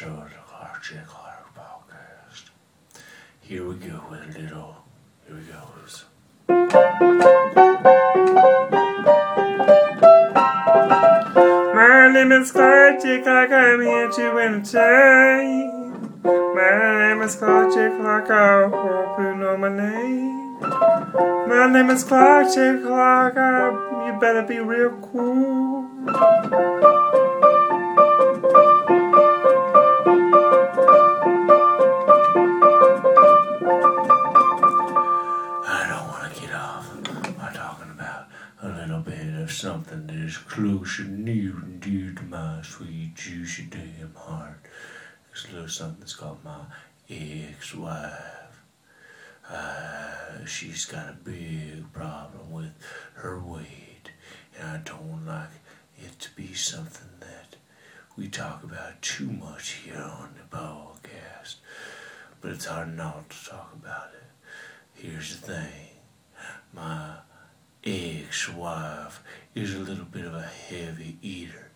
episode of J. Clark podcast. Here we go with a little. Here we go. My name is J. Clark. I'm here to entertain. My name is J. Clark. I hope you know my name. My name is Clark J. Clark. I, you better be real cool. Something that is close and near and dear to my sweet, juicy damn heart. A little something that's called my ex-wife. Uh, she's got a big problem with her weight, and I don't like it to be something that we talk about too much here on the podcast. But it's hard not to talk about it. Here's the thing my ex wife is a little bit of a heavy eater.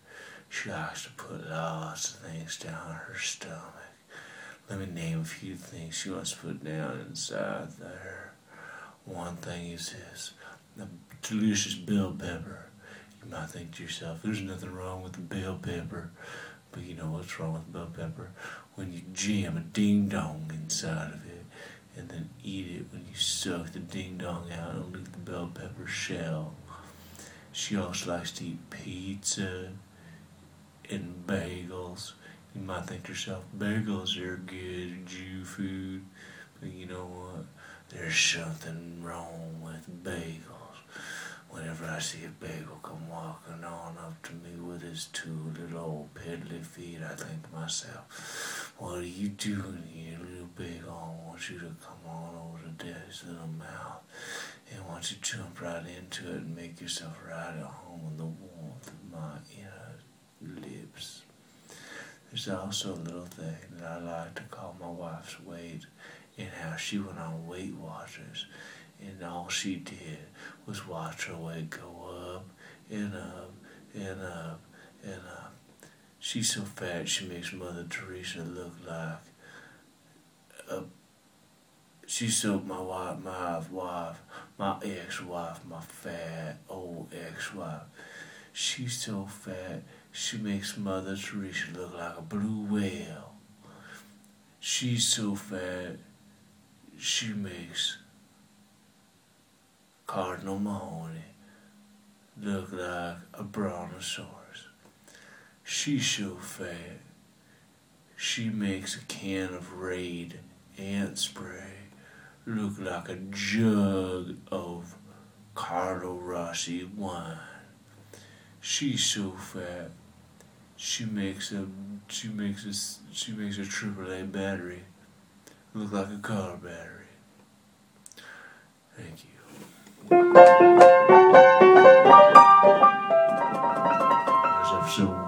She likes to put lots of things down her stomach. Let me name a few things she wants to put down inside there. One thing is this the delicious bell pepper. You might think to yourself, there's nothing wrong with the bell pepper. But you know what's wrong with bell pepper? When you jam a ding dong inside of it and then eat it when you suck the ding dong out and leave the bell pepper shell. She also likes to eat pizza and bagels. You might think to yourself, bagels are good Jew food, but you know what? There's something wrong with bagels. Whenever I see a bagel come walking on up to me with his two little old piddly feet, I think to myself, what are you doing here, little bagel? I want you to come on over to daddy's little mouth. And want you to jump right into it and make yourself right at home in the warmth of my inner lips. There's also a little thing that I like to call my wife's weight and how she went on Weight Watchers and all she did was watch her weight go up and up and up and up. She's so fat she makes Mother Teresa look like a. She's so my wife, my wife, my ex-wife, my fat old ex-wife. She's so fat she makes Mother Teresa look like a blue whale. She's so fat she makes Cardinal Mahony look like a brontosaurus. She's so fat. She makes a can of Raid ant spray look like a jug of Carlo Rossi wine. She's so fat. She makes a she makes a she makes a AAA battery look like a car battery. Thank you. There's episode